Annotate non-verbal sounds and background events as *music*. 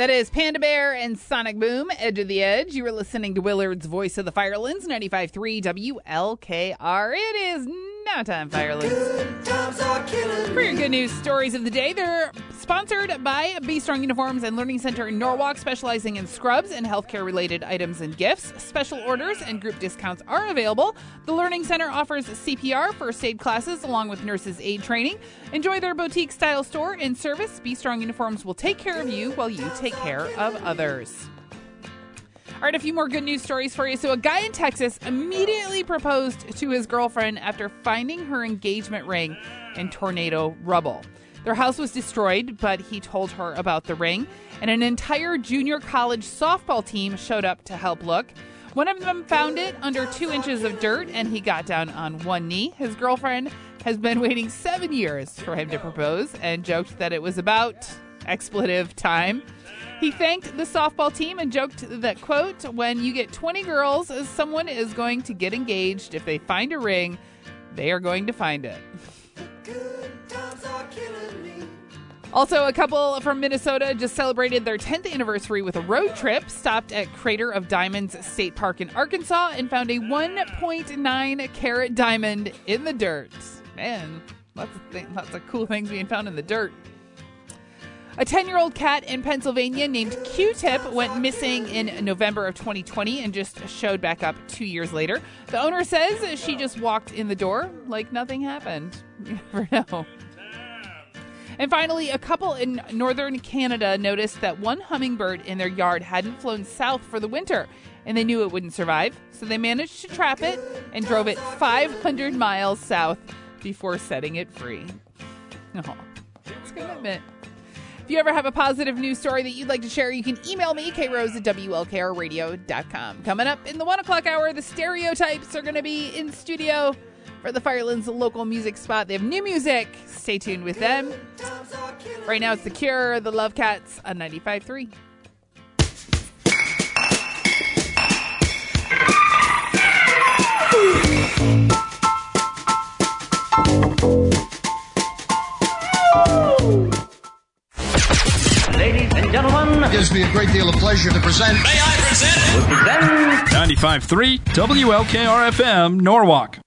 That is Panda Bear and Sonic Boom, Edge of the Edge. You were listening to Willard's Voice of the Firelands, 95.3 WLKR. It is now time, Firelands. For your good news stories of the day, they're sponsored by Be Strong Uniforms and Learning Center in Norwalk, specializing in scrubs and healthcare related items and gifts. Special orders and group discounts are available. The Learning Center offers CPR, first aid classes, along with nurses' aid training. Enjoy their boutique style store and service. Be Strong Uniforms will take care of you while you take care of others. All right, a few more good news stories for you. So, a guy in Texas immediately proposed to his girlfriend after finding her engagement ring in tornado rubble. Their house was destroyed, but he told her about the ring, and an entire junior college softball team showed up to help look. One of them found it under two inches of dirt, and he got down on one knee. His girlfriend has been waiting seven years for him to propose and joked that it was about expletive time. He thanked the softball team and joked that, quote, when you get 20 girls, someone is going to get engaged. If they find a ring, they are going to find it. Also, a couple from Minnesota just celebrated their 10th anniversary with a road trip, stopped at Crater of Diamonds State Park in Arkansas, and found a 1.9 carat diamond in the dirt. Man, lots of, th- lots of cool things being found in the dirt. A 10 year old cat in Pennsylvania named Q Tip went missing in November of 2020 and just showed back up two years later. The owner says she just walked in the door like nothing happened. *laughs* You never know. And finally, a couple in northern Canada noticed that one hummingbird in their yard hadn't flown south for the winter, and they knew it wouldn't survive. So they managed to trap it and drove it 500 miles south before setting it free. Oh, it's commitment. If you ever have a positive news story that you'd like to share, you can email me, krose at WLKRradio.com. Coming up in the one o'clock hour, the stereotypes are going to be in studio for the Firelands local music spot. They have new music. Stay tuned with them. Right now, it's The Cure, the Love Cats on 95.3. Ladies and gentlemen, It gives me a great deal of pleasure to present. may I present? Present 95.3 WLKR FM, Norwalk.